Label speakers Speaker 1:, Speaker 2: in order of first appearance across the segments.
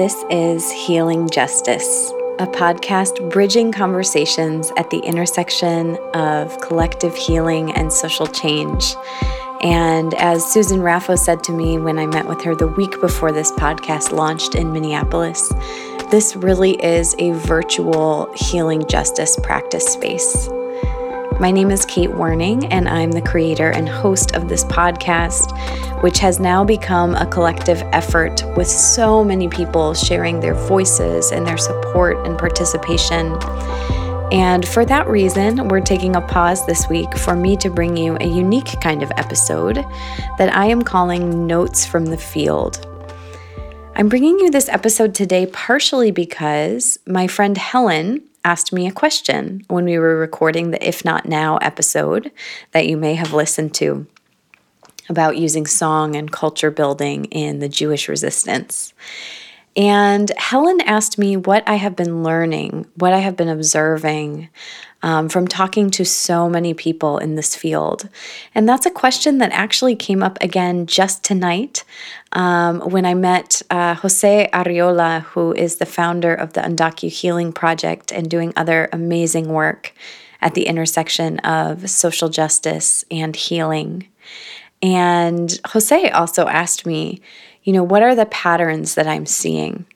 Speaker 1: This is Healing Justice, a podcast bridging conversations at the intersection of collective healing and social change. And as Susan Raffo said to me when I met with her the week before this podcast launched in Minneapolis, this really is a virtual healing justice practice space. My name is Kate Werning, and I'm the creator and host of this podcast, which has now become a collective effort with so many people sharing their voices and their support and participation. And for that reason, we're taking a pause this week for me to bring you a unique kind of episode that I am calling Notes from the Field. I'm bringing you this episode today partially because my friend Helen asked me a question when we were recording the If Not Now episode that you may have listened to about using song and culture building in the Jewish resistance. And Helen asked me what I have been learning, what I have been observing um, from talking to so many people in this field. And that's a question that actually came up again just tonight um, when I met uh, Jose Arriola, who is the founder of the Undocu Healing Project and doing other amazing work at the intersection of social justice and healing. And Jose also asked me, you know, what are the patterns that I'm seeing?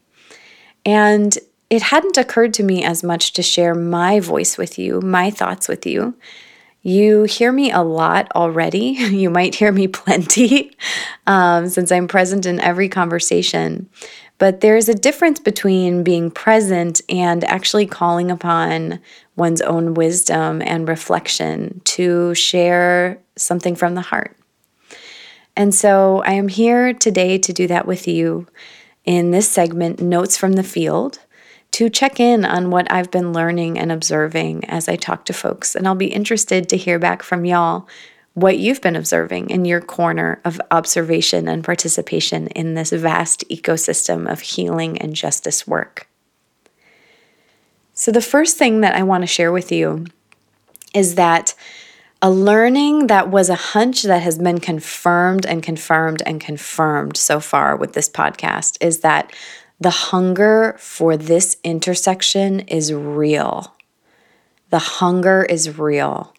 Speaker 1: And it hadn't occurred to me as much to share my voice with you, my thoughts with you. You hear me a lot already. You might hear me plenty um, since I'm present in every conversation. But there's a difference between being present and actually calling upon one's own wisdom and reflection to share something from the heart. And so I am here today to do that with you in this segment, Notes from the Field, to check in on what I've been learning and observing as I talk to folks. And I'll be interested to hear back from y'all what you've been observing in your corner of observation and participation in this vast ecosystem of healing and justice work. So, the first thing that I want to share with you is that a learning that was a hunch that has been confirmed and confirmed and confirmed so far with this podcast is that the hunger for this intersection is real. The hunger is real.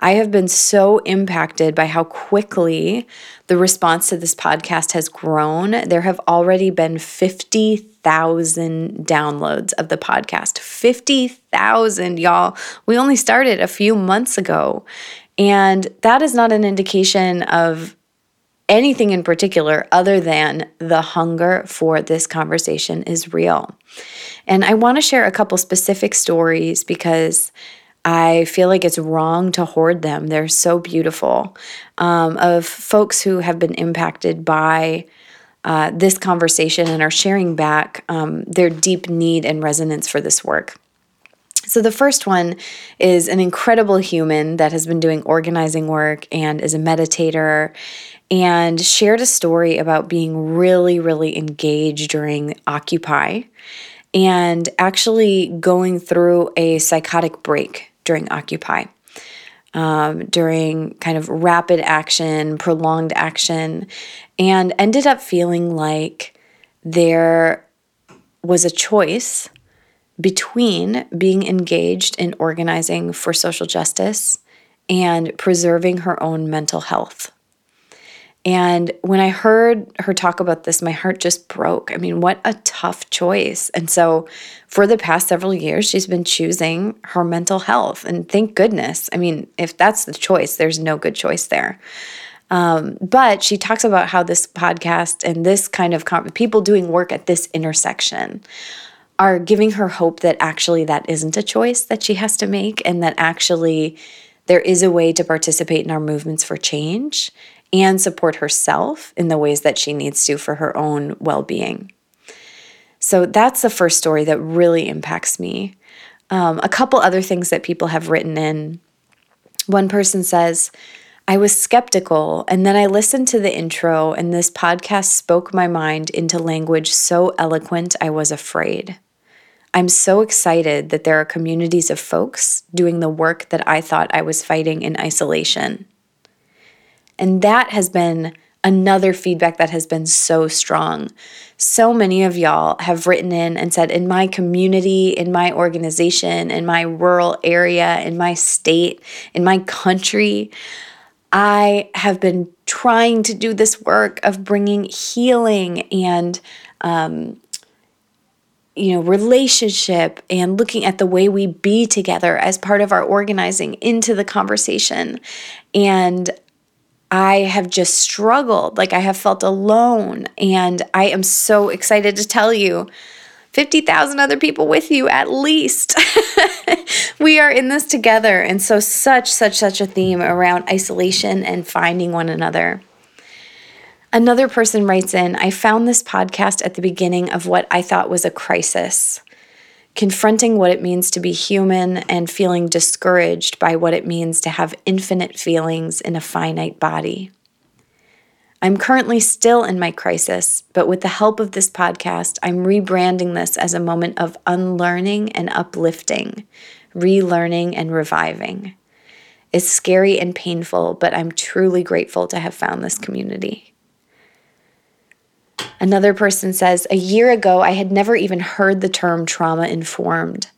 Speaker 1: I have been so impacted by how quickly the response to this podcast has grown. There have already been 50,000 downloads of the podcast. 50,000, y'all. We only started a few months ago. And that is not an indication of anything in particular other than the hunger for this conversation is real. And I want to share a couple specific stories because I feel like it's wrong to hoard them. They're so beautiful um, of folks who have been impacted by uh, this conversation and are sharing back um, their deep need and resonance for this work. So, the first one is an incredible human that has been doing organizing work and is a meditator and shared a story about being really, really engaged during Occupy and actually going through a psychotic break during Occupy. Um, during kind of rapid action, prolonged action, and ended up feeling like there was a choice between being engaged in organizing for social justice and preserving her own mental health. And when I heard her talk about this, my heart just broke. I mean, what a tough choice. And so, for the past several years, she's been choosing her mental health. And thank goodness. I mean, if that's the choice, there's no good choice there. Um, but she talks about how this podcast and this kind of people doing work at this intersection are giving her hope that actually that isn't a choice that she has to make and that actually there is a way to participate in our movements for change and support herself in the ways that she needs to for her own well being. So that's the first story that really impacts me. Um, a couple other things that people have written in. One person says, I was skeptical, and then I listened to the intro, and this podcast spoke my mind into language so eloquent I was afraid. I'm so excited that there are communities of folks doing the work that I thought I was fighting in isolation. And that has been another feedback that has been so strong. So many of y'all have written in and said, in my community, in my organization, in my rural area, in my state, in my country, I have been trying to do this work of bringing healing and um, you know, relationship and looking at the way we be together as part of our organizing into the conversation. And I have just struggled. Like I have felt alone. And I am so excited to tell you 50,000 other people with you at least. we are in this together. And so, such, such, such a theme around isolation and finding one another. Another person writes in I found this podcast at the beginning of what I thought was a crisis, confronting what it means to be human and feeling discouraged by what it means to have infinite feelings in a finite body. I'm currently still in my crisis, but with the help of this podcast, I'm rebranding this as a moment of unlearning and uplifting, relearning and reviving. It's scary and painful, but I'm truly grateful to have found this community. Another person says, A year ago, I had never even heard the term trauma informed.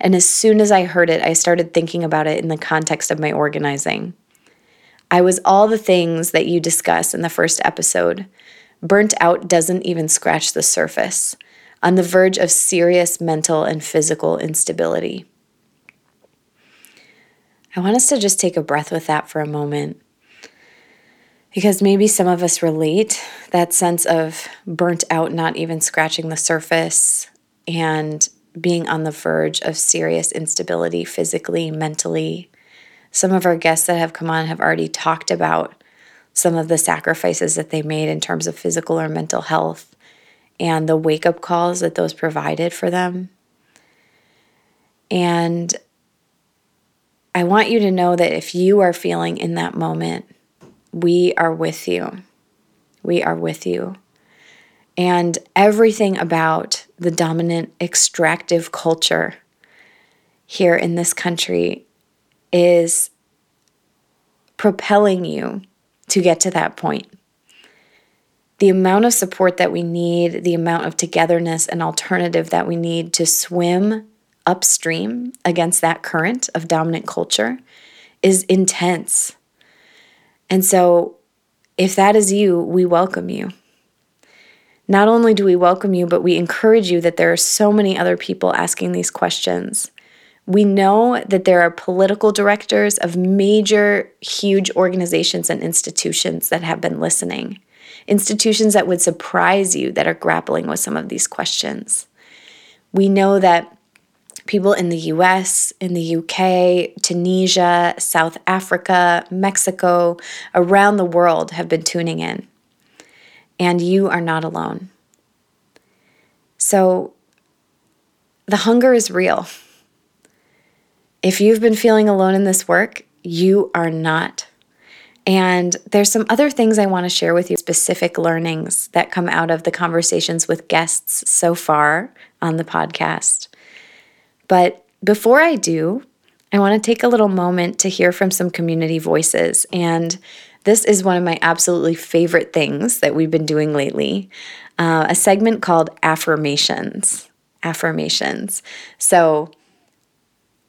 Speaker 1: And as soon as I heard it, I started thinking about it in the context of my organizing. I was all the things that you discuss in the first episode. Burnt out doesn't even scratch the surface, on the verge of serious mental and physical instability. I want us to just take a breath with that for a moment because maybe some of us relate that sense of burnt out, not even scratching the surface, and being on the verge of serious instability physically, mentally. Some of our guests that have come on have already talked about some of the sacrifices that they made in terms of physical or mental health and the wake up calls that those provided for them. And I want you to know that if you are feeling in that moment, we are with you. We are with you. And everything about the dominant extractive culture here in this country is propelling you to get to that point. The amount of support that we need, the amount of togetherness and alternative that we need to swim upstream against that current of dominant culture is intense. And so, if that is you, we welcome you. Not only do we welcome you, but we encourage you that there are so many other people asking these questions. We know that there are political directors of major, huge organizations and institutions that have been listening, institutions that would surprise you that are grappling with some of these questions. We know that people in the US, in the UK, Tunisia, South Africa, Mexico, around the world have been tuning in. And you are not alone. So the hunger is real. If you've been feeling alone in this work, you are not. And there's some other things I want to share with you, specific learnings that come out of the conversations with guests so far on the podcast. But before I do, I want to take a little moment to hear from some community voices. And this is one of my absolutely favorite things that we've been doing lately uh, a segment called Affirmations. Affirmations. So,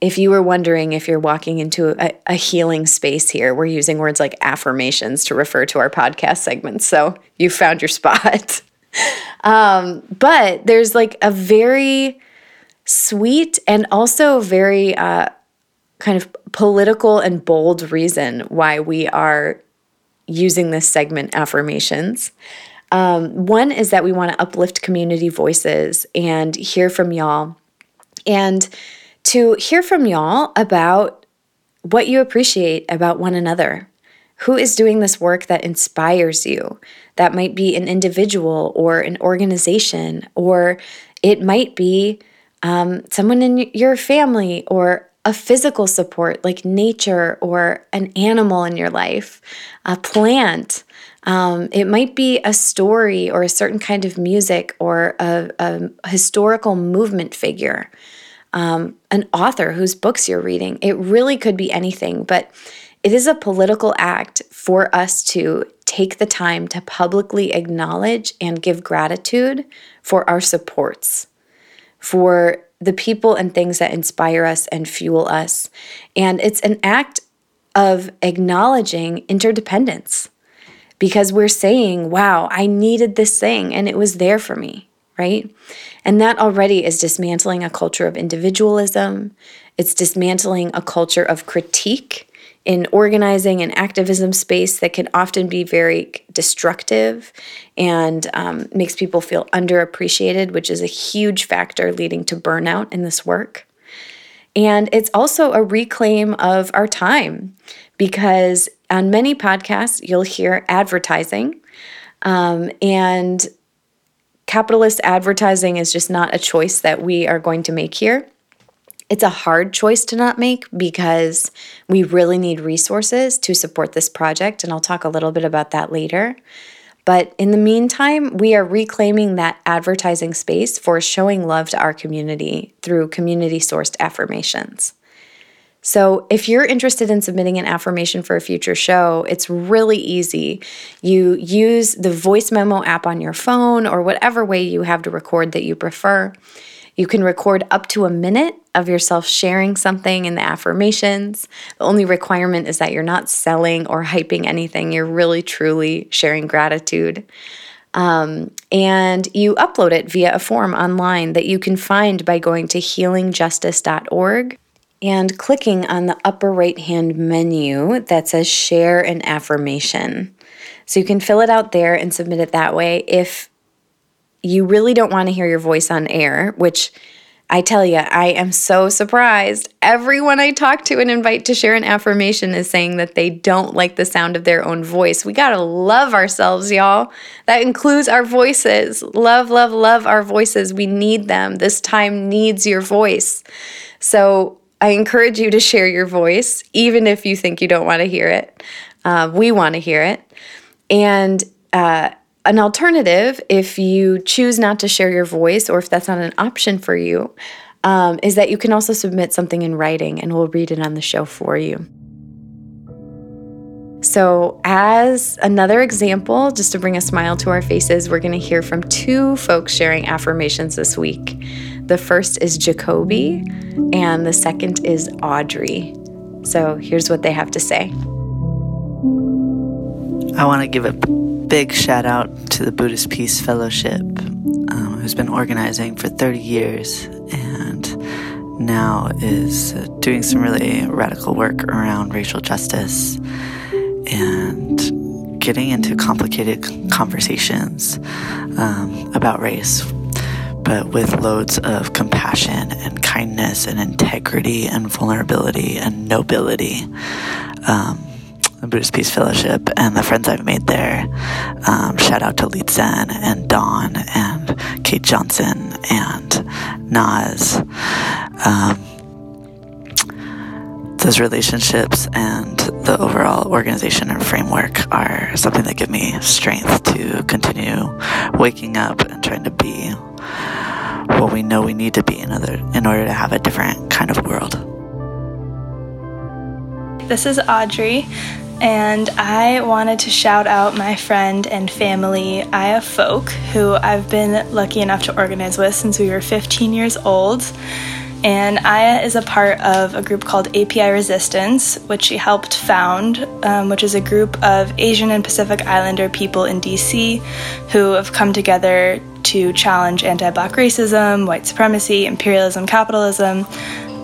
Speaker 1: if you were wondering if you're walking into a, a, healing space here, we're using words like affirmations to refer to our podcast segments. So, you found your spot. um, but there's like a very sweet and also very uh, kind of political and bold reason why we are using this segment affirmations. Um, one is that we want to uplift community voices and hear from y'all, and to hear from y'all about what you appreciate about one another. Who is doing this work that inspires you? That might be an individual or an organization, or it might be um, someone in your family or a physical support like nature or an animal in your life, a plant. Um, it might be a story or a certain kind of music or a, a historical movement figure, um, an author whose books you're reading. It really could be anything. But It is a political act for us to take the time to publicly acknowledge and give gratitude for our supports, for the people and things that inspire us and fuel us. And it's an act of acknowledging interdependence because we're saying, wow, I needed this thing and it was there for me, right? And that already is dismantling a culture of individualism. It's dismantling a culture of critique in organizing and activism space that can often be very destructive and um, makes people feel underappreciated, which is a huge factor leading to burnout in this work. And it's also a reclaim of our time because on many podcasts, you'll hear advertising. Um, and capitalist advertising is just not a choice that we are going to make here. It's a hard choice to not make because we really need resources to support this project, and I'll talk a little bit about that later. But in the meantime, we are reclaiming that advertising space for showing love to our community through community sourced affirmations. So, if you're interested in submitting an affirmation for a future show, it's really easy. You use the voice memo app on your phone or whatever way you have to record that you prefer. You can record up to a minute of yourself sharing something in the affirmations. The only requirement is that you're not selling or hyping anything, you're really truly sharing gratitude. Um, and you upload it via a form online that you can find by going to healingjustice.org and clicking on the upper right hand menu that says share an affirmation. So you can fill it out there and submit it that way. If you really don't want to hear your voice on air, which I tell you, I am so surprised. Everyone I talk to and invite to share an affirmation is saying that they don't like the sound of their own voice. We got to love ourselves, y'all. That includes our voices. Love, love, love our voices. We need them. This time needs your voice. So I encourage you to share your voice, even if you think you don't want to hear it. Uh, we want to hear it. And uh, an alternative, if you choose not to share your voice or if that's not an option for you, um, is that you can also submit something in writing and we'll read it on the show for you. So, as another example, just to bring a smile to our faces, we're going to hear from two folks sharing affirmations this week. The first is Jacoby, and the second is Audrey. So, here's what they have to say.
Speaker 2: I want to give a big shout out to the Buddhist Peace Fellowship, um, who's been organizing for 30 years and now is uh, doing some really radical work around racial justice and getting into complicated conversations um, about race, but with loads of compassion and kindness and integrity and vulnerability and nobility. Um, the Buddhist Peace Fellowship and the friends I've made there. Um, shout out to Leet Zen and Dawn and Kate Johnson and Naz. Um, those relationships and the overall organization and framework are something that give me strength to continue waking up and trying to be what we know we need to be in order, in order to have a different kind of world.
Speaker 3: This is Audrey and I wanted to shout out my friend and family, Aya Folk, who I've been lucky enough to organize with since we were 15 years old. And Aya is a part of a group called API Resistance, which she helped found, um, which is a group of Asian and Pacific Islander people in DC who have come together to challenge anti black racism, white supremacy, imperialism, capitalism,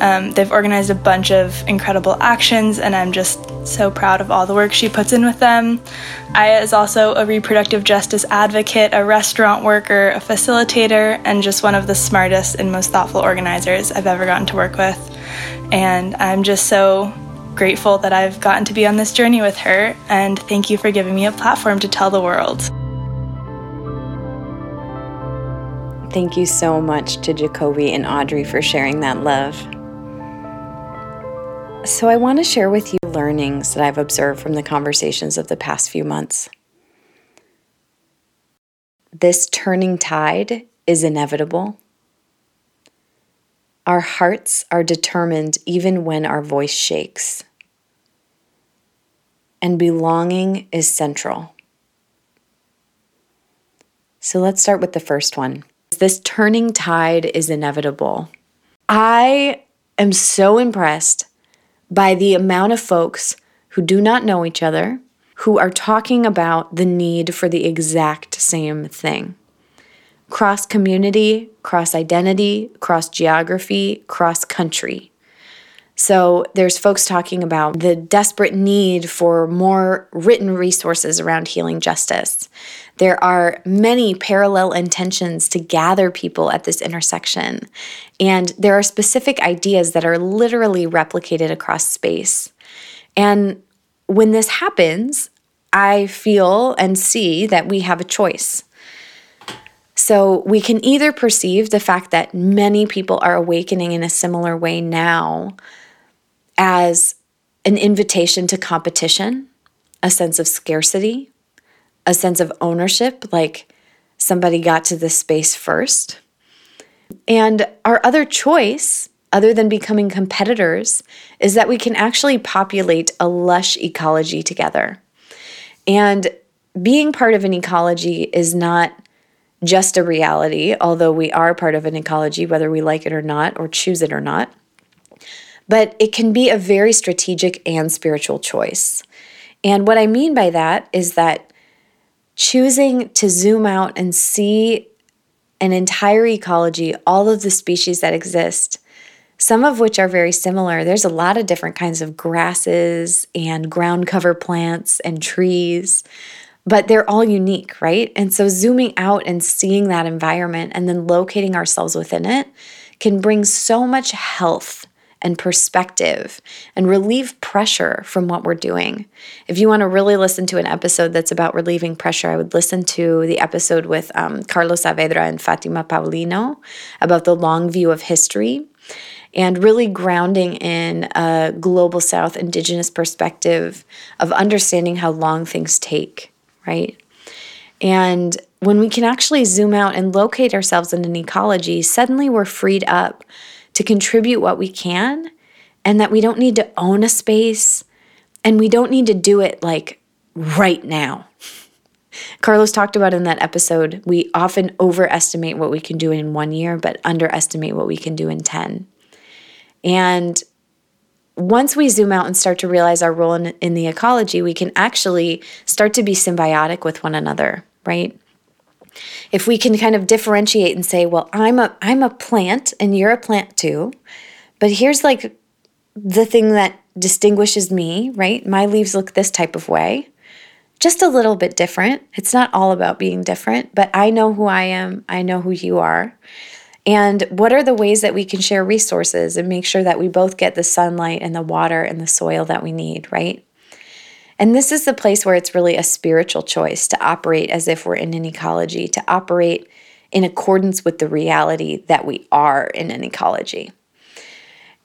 Speaker 3: um, they've organized a bunch of incredible actions, and I'm just so proud of all the work she puts in with them. Aya is also a reproductive justice advocate, a restaurant worker, a facilitator, and just one of the smartest and most thoughtful organizers I've ever gotten to work with. And I'm just so grateful that I've gotten to be on this journey with her, and thank you for giving me a platform to tell the world.
Speaker 1: Thank you so much to Jacoby and Audrey for sharing that love. So, I want to share with you learnings that I've observed from the conversations of the past few months. This turning tide is inevitable. Our hearts are determined even when our voice shakes. and belonging is central. So let's start with the first one. This turning tide is inevitable. I am so impressed by the amount of folks who do not know each other who are talking about the need for the exact same thing cross community, cross identity, cross geography, cross country. So there's folks talking about the desperate need for more written resources around healing justice. There are many parallel intentions to gather people at this intersection. And there are specific ideas that are literally replicated across space. And when this happens, I feel and see that we have a choice. So we can either perceive the fact that many people are awakening in a similar way now as an invitation to competition, a sense of scarcity, a sense of ownership, like somebody got to this space first. And our other choice, other than becoming competitors, is that we can actually populate a lush ecology together. And being part of an ecology is not just a reality, although we are part of an ecology, whether we like it or not, or choose it or not. But it can be a very strategic and spiritual choice. And what I mean by that is that choosing to zoom out and see an entire ecology, all of the species that exist, some of which are very similar. There's a lot of different kinds of grasses and ground cover plants and trees but they're all unique, right? And so zooming out and seeing that environment and then locating ourselves within it can bring so much health and perspective and relieve pressure from what we're doing. If you want to really listen to an episode that's about relieving pressure, I would listen to the episode with um, Carlos Saavedra and Fatima Paulino about the long view of history and really grounding in a global South indigenous perspective of understanding how long things take right? And when we can actually zoom out and locate ourselves in an ecology, suddenly we're freed up to contribute what we can, and that we don't need to own a space and we don't need to do it like right now. Carlos talked about in that episode, we often overestimate what we can do in one year, but underestimate what we can do in 10. And once we zoom out and start to realize our role in, in the ecology, we can actually start to be symbiotic with one another, right? If we can kind of differentiate and say, well, I'm a I'm a plant and you're a plant too, but here's like the thing that distinguishes me, right? My leaves look this type of way. Just a little bit different. It's not all about being different, but I know who I am. I know who you are. And what are the ways that we can share resources and make sure that we both get the sunlight and the water and the soil that we need, right? And this is the place where it's really a spiritual choice to operate as if we're in an ecology, to operate in accordance with the reality that we are in an ecology.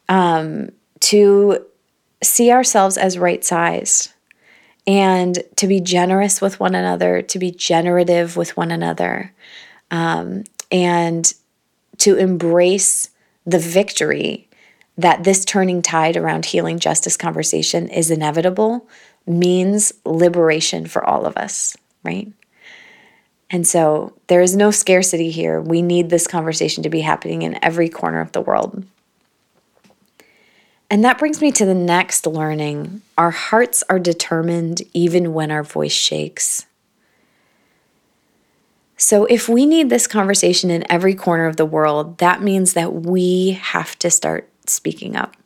Speaker 1: Um, to see ourselves as right sized and to be generous with one another, to be generative with one another, um, and to embrace the victory that this turning tide around healing justice conversation is inevitable means liberation for all of us, right? And so there is no scarcity here. We need this conversation to be happening in every corner of the world. And that brings me to the next learning. Our hearts are determined even when our voice shakes. So, if we need this conversation in every corner of the world, that means that we have to start speaking up.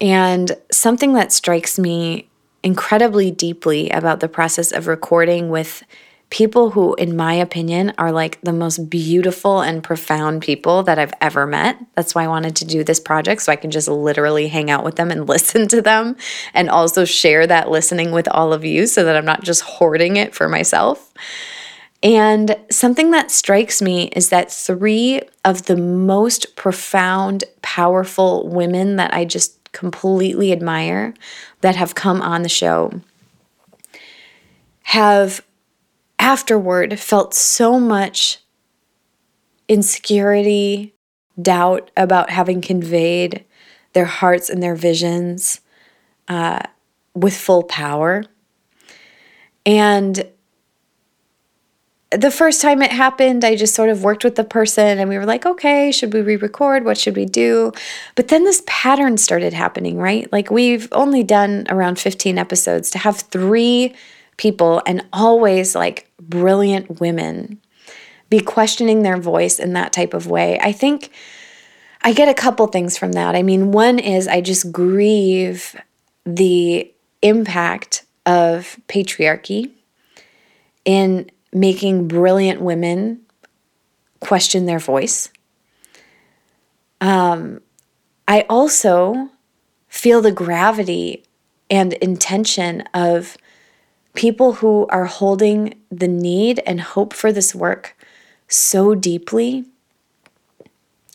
Speaker 1: And something that strikes me incredibly deeply about the process of recording with people who, in my opinion, are like the most beautiful and profound people that I've ever met. That's why I wanted to do this project so I can just literally hang out with them and listen to them and also share that listening with all of you so that I'm not just hoarding it for myself. And something that strikes me is that three of the most profound, powerful women that I just completely admire that have come on the show have afterward felt so much insecurity, doubt about having conveyed their hearts and their visions uh, with full power. And the first time it happened, I just sort of worked with the person and we were like, okay, should we re record? What should we do? But then this pattern started happening, right? Like we've only done around 15 episodes to have three people and always like brilliant women be questioning their voice in that type of way. I think I get a couple things from that. I mean, one is I just grieve the impact of patriarchy in making brilliant women question their voice. Um, I also feel the gravity and intention of people who are holding the need and hope for this work so deeply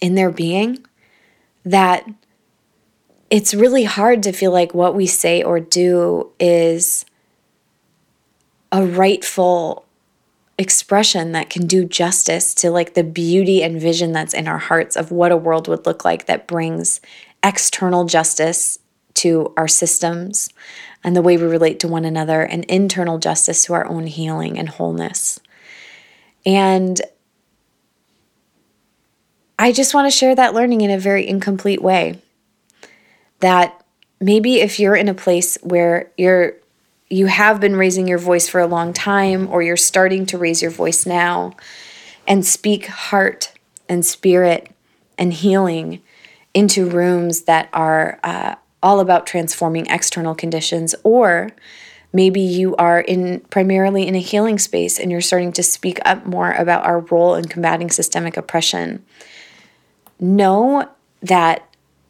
Speaker 1: in their being that it's really hard to feel like what we say or do is a rightful expression that can do justice to like the beauty and vision that's in our hearts of what a world would look like that brings external justice to our systems and the way we relate to one another and internal justice to our own healing and wholeness. And I just want to share that learning in a very incomplete way. That maybe if you're in a place where you're you have been raising your voice for a long time or you're starting to raise your voice now and speak heart and spirit and healing into rooms that are uh, all about transforming external conditions or maybe you are in primarily in a healing space and you're starting to speak up more about our role in combating systemic oppression. Know that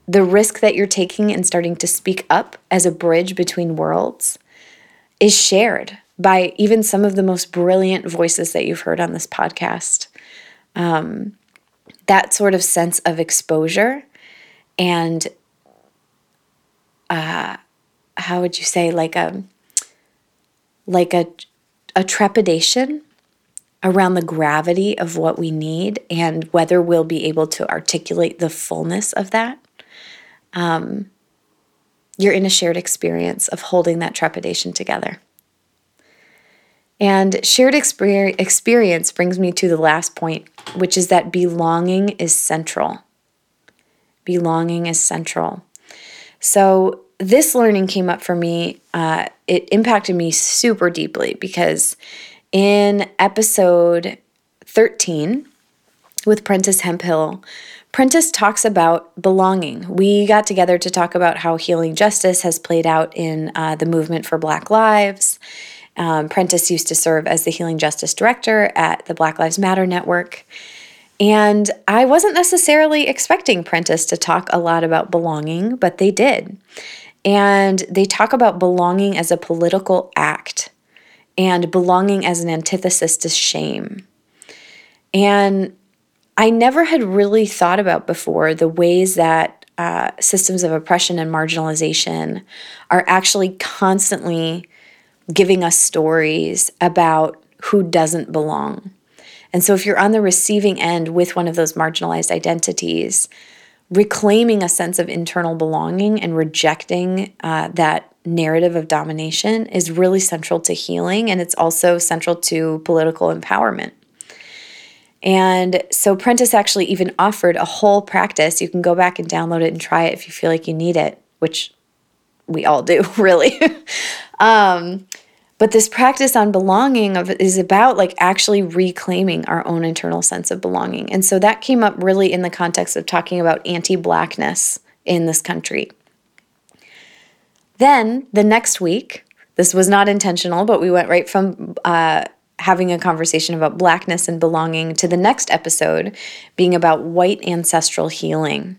Speaker 1: the risk that you're taking in starting to speak up as a bridge between worlds is shared by even some of the most brilliant voices that you've heard on this podcast. Um, that sort of sense of exposure and uh, how would you say like a like a a trepidation around the gravity of what we need and whether we'll be able to articulate the fullness of that. Um, you're in a shared experience of holding that trepidation together. And shared experience brings me to the last point, which is that belonging is central. Belonging is central. So, this learning came up for me. Uh, it impacted me super deeply because in episode 13 with Prentis Hemphill, Prentis talks about belonging. We got together to talk about how healing justice has played out in uh, the movement for Black Lives. Um, Prentis used to serve as the healing justice director at the Black Lives Matter Network. And I wasn't necessarily expecting Prentis to talk a lot about belonging, but they did. And they talk about belonging as a political act and belonging as an antithesis to shame. And I never had really thought about before the ways that uh, systems of oppression and marginalization are actually constantly giving us stories about who doesn't belong. And so, if you're on the receiving end with one of those marginalized identities, reclaiming a sense of internal belonging and rejecting uh, that narrative of domination is really central to healing and it's also central to political empowerment. And so Prentis actually even offered a whole practice. You can go back and download it and try it if you feel like you need it, which we all do, really. um, but this practice on belonging of is about like actually reclaiming our own internal sense of belonging. And so that came up really in the context of talking about anti-blackness in this country. Then the next week, this was not intentional, but we went right from uh, having a conversation about blackness and belonging to the next episode being about white ancestral healing.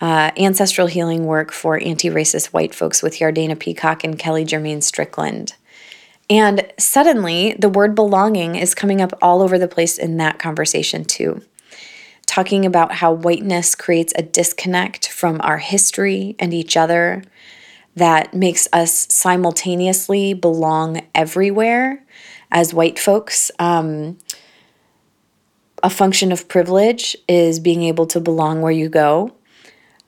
Speaker 1: Uh, ancestral healing work for anti racist white folks with Yardena Peacock and Kelly Jermaine Strickland. And suddenly, the word belonging is coming up all over the place in that conversation, too. Talking about how whiteness creates a disconnect from our history and each other, that makes us simultaneously belong everywhere as white folks. Um, a function of privilege is being able to belong where you go,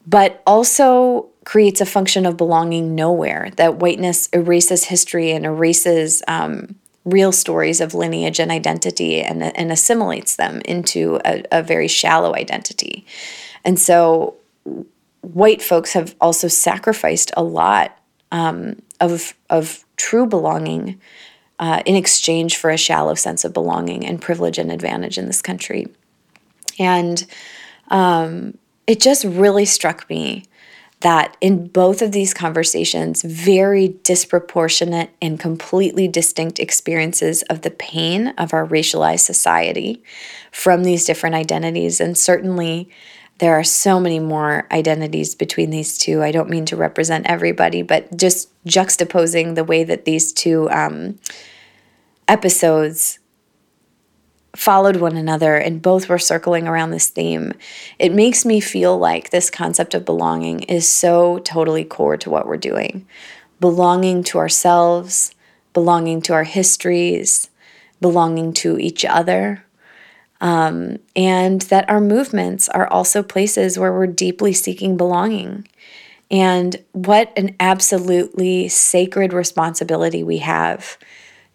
Speaker 1: but also creates a function of belonging nowhere, that whiteness erases history and erases um, real stories of lineage and identity and, and assimilates them into a, a very shallow identity. And so, white folks have also sacrificed a lot um, of, of true belonging uh, in exchange for a shallow sense of belonging and privilege and advantage in this country. And um, it just really struck me that in both of these conversations, very disproportionate and completely distinct experiences of the pain of our racialized society from these different identities. And certainly, there are so many more identities between these two. I don't mean to represent everybody, but just juxtaposing the way that these two um, episodes followed one another and both were circling around this theme, it makes me feel like this concept of belonging is so totally core to what we're doing. Belonging to ourselves, belonging to our histories, belonging to each other. Um, and that our movements are also places where we're deeply seeking belonging. And what an absolutely sacred responsibility we have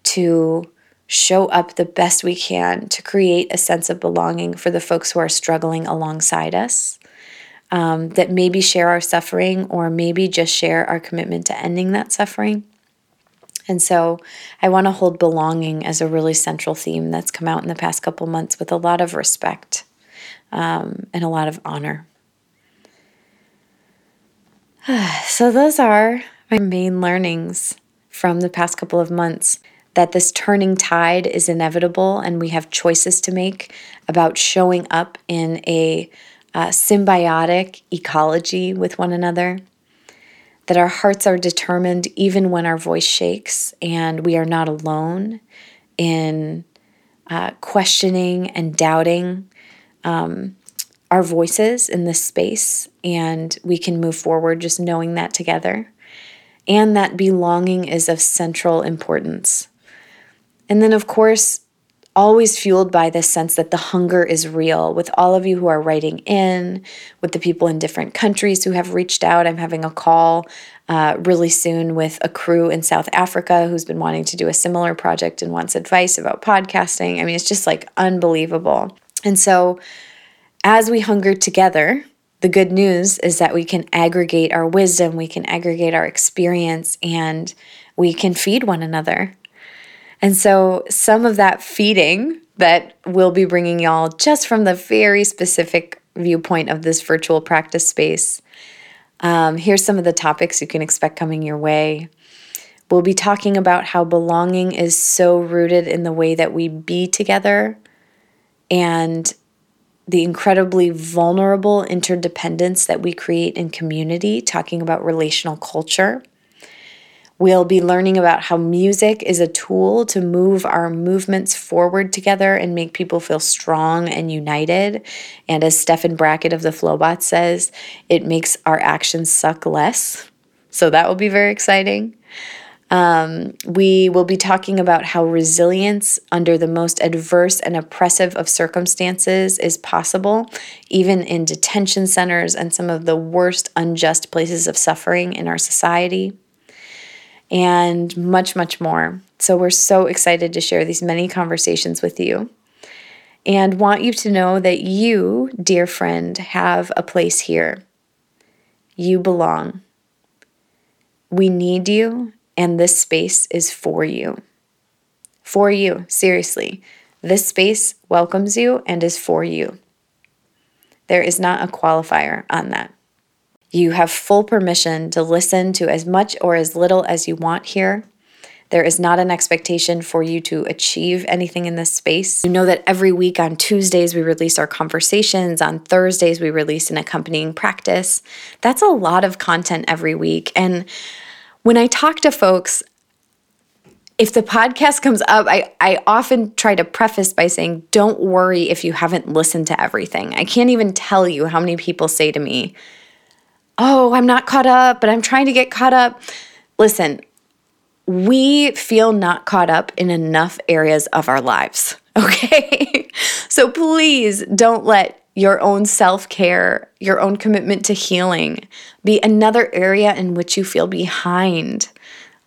Speaker 1: to show up the best we can to create a sense of belonging for the folks who are struggling alongside us. Um, that maybe share our suffering or maybe just share our commitment to ending that suffering. And so I want to hold belonging as a really central theme that's come out in the past couple months with a lot of respect um, and a lot of honor. so, those are my main learnings from the past couple of months that this turning tide is inevitable and we have choices to make about showing up in a uh, symbiotic ecology with one another. That our hearts are determined even when our voice shakes, and we are not alone in uh, questioning and doubting um, our voices in this space, and we can move forward just knowing that together. And that belonging is of central importance and then, of course, always fueled by this sense that the hunger is real with all of you who are writing in, with the people in different countries who have reached out. I'm having a call uh, really soon with a crew in South Africa who's been wanting to do a similar project and wants advice about podcasting. I mean, it's just like unbelievable. And so, as we hunger together, the good news is that we can aggregate our wisdom, we can aggregate our experience, and we can feed one another. And so, some of that feeding that we'll be bringing y'all just from the very specific viewpoint of this virtual practice space. Um, here's some of the topics you can expect coming your way. We'll be talking about how belonging is so rooted in the way that we be together and the incredibly vulnerable interdependence that we create in community, talking about relational culture. We'll be learning about how music is a tool to move our movements forward together and make people feel strong and united. And as Stephan Brackett of the Flowbot says, it makes our actions suck less. So that will be very exciting. Um, we will be talking about how resilience under the most adverse and oppressive of circumstances is possible, even in detention centers and some of the worst unjust places of suffering in our society and much, much more. So, we're so excited to share these many conversations with you and want you to know that you, dear friend, have a place here. You belong. We need you, and this space is for you. For you, seriously. This space welcomes you and is for you. There is not a qualifier on that. You have full permission to listen to as much or as little as you want here. There is not an expectation for you to achieve anything in this space. You know that every week on Tuesdays we release our conversations, on Thursdays we release an accompanying practice. That's a lot of content every week. And when I talk to folks, if the podcast comes up, I, I often try to preface by saying, don't worry if you haven't listened to everything. I can't even tell you how many people say to me, oh, I'm not caught up, but I'm trying to get caught up. Listen, we feel not caught up in enough areas of our lives, okay? so please don't let your own self care, your own commitment to healing be another area in which you feel behind.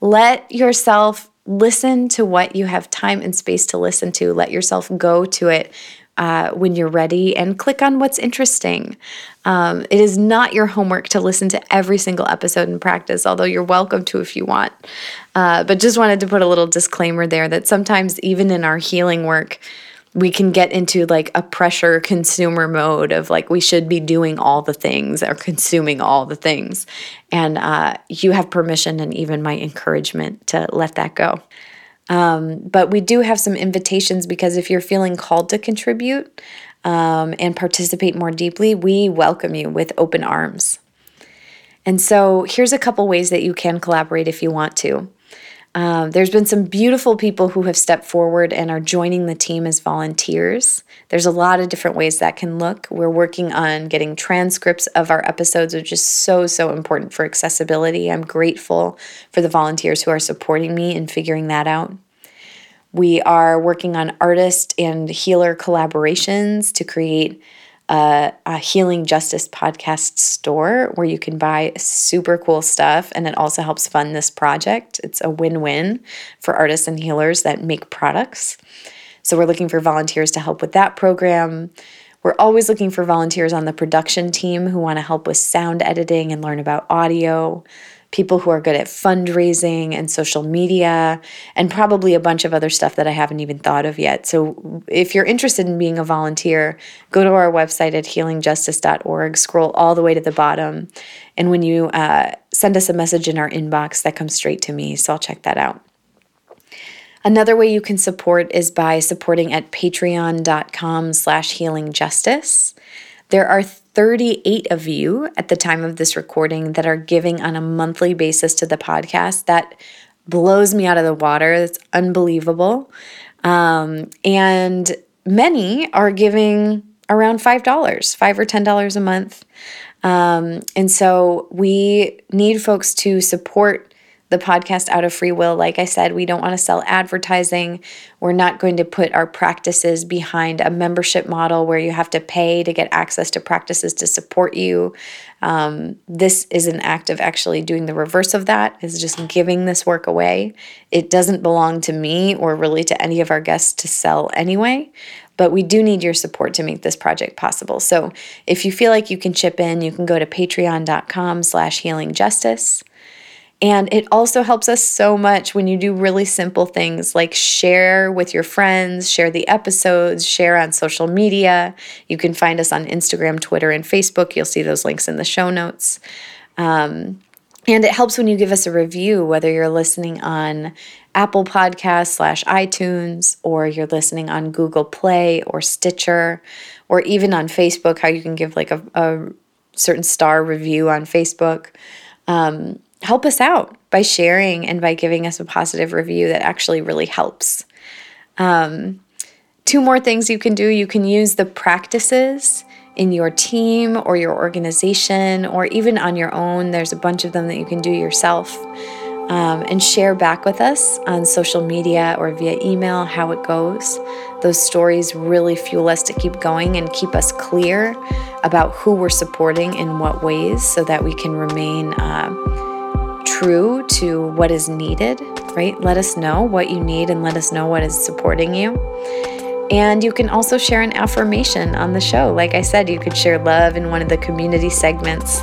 Speaker 1: Let yourself listen to what you have time and space to listen to. Let yourself go to it uh, when you're ready and click on what's interesting. Um, it is not your homework to listen to every single episode in practice, although you're welcome to if you want. Uh, but just wanted to put a little disclaimer there that sometimes, even in our healing work, we can get into like a pressure consumer mode of like we should be doing all the things or consuming all the things. And uh, you have permission and even my encouragement to let that go. Um, but we do have some invitations because if you're feeling called to contribute um, and participate more deeply, we welcome you with open arms. And so here's a couple ways that you can collaborate if you want to. Um, there's been some beautiful people who have stepped forward and are joining the team as volunteers. There's a lot of different ways that can look. We're working on getting transcripts of our episodes, which is so, so important for accessibility. I'm grateful for the volunteers who are supporting me in figuring that out. We are working on artist and healer collaborations to create a, a, healing justice podcast store where you can buy super cool stuff and it also helps fund this project. It's a win win for artists and healers that make products. So we're looking for volunteers to help with that program. We're always looking for volunteers on the production team who want to help with sound editing and learn about audio people who are good at fundraising and social media, and probably a bunch of other stuff that I haven't even thought of yet. So, if you're interested in being a volunteer, go to our website at healingjustice.org, scroll all the way to the bottom, and when you uh, send us a message in our inbox, that comes straight to me. So, I'll check that out. Another way you can support is by supporting at patreon.com slash healingjustice. There are 38 of you at the time of this recording that are giving on a monthly basis to the podcast. That blows me out of the water. It's unbelievable. Um, and many are giving around $5, 5 or $10 a month. Um, and so we need folks to support the podcast out of free will. Like I said, we don't want to sell advertising. We're not going to put our practices behind a membership model where you have to pay to get access to practices to support you. Um, this is an act of actually doing the reverse of that, is just giving this work away. It doesn't belong to me or really to any of our guests to sell anyway. But we do need your support to make this project possible. So if you feel like you can chip in, you can go to patreon.com slash healing justice. And it also helps us so much when you do really simple things like share with your friends, share the episodes, share on social media. You can find us on Instagram, Twitter, and Facebook. You'll see those links in the show notes. Um, and it helps when you give us a review, whether you're listening on Apple Podcasts slash iTunes, or you're listening on Google Play or Stitcher, or even on Facebook, how you can give like a, a certain star review on Facebook. Um, help us out by sharing and by giving us a positive review that actually really helps. Um, two more things you can do you can use the practices in your team or your organization or even on your own. There's a bunch of them that you can do yourself. Um, and share back with us on social media or via email how it goes. Those stories really fuel us to keep going and keep us clear about who we're supporting in what ways so that we can remain. Uh, true to what is needed, right? Let us know what you need and let us know what is supporting you. And you can also share an affirmation on the show. Like I said, you could share love in one of the community segments.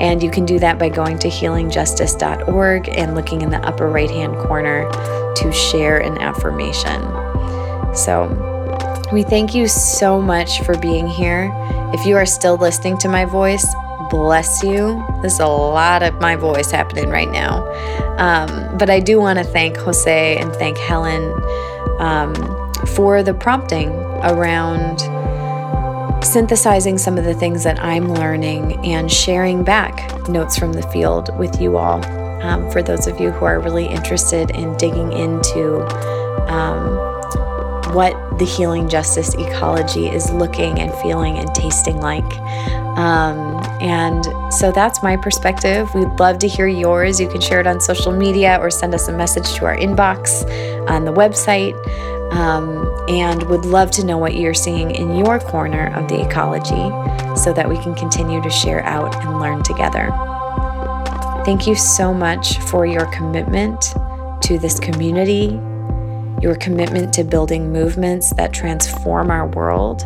Speaker 1: And you can do that by going to healingjustice.org and looking in the upper right hand corner to share an affirmation. So, we thank you so much for being here. If you are still listening to my voice, bless you. There's a lot of my voice happening right now. Um, but I do want to thank Jose and thank Helen um, for the prompting around synthesizing some of the things that I'm learning and sharing back notes from the field with you all. Um, for those of you who are really interested in digging into um, what the healing justice ecology is looking and feeling and tasting like. Um, and so that's my perspective. We'd love to hear yours. You can share it on social media or send us a message to our inbox on the website. um, and would love to know what you're seeing in your corner of the ecology so that we can continue to share out and learn together. Thank you so much for your commitment to this community, your commitment to building movements that transform our world,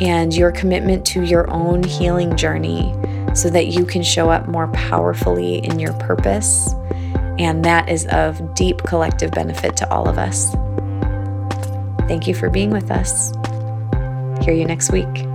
Speaker 1: and your commitment to your own healing journey so that you can show up more powerfully in your purpose. And that is of deep collective benefit to all of us. Thank you for being with us. Hear you next week.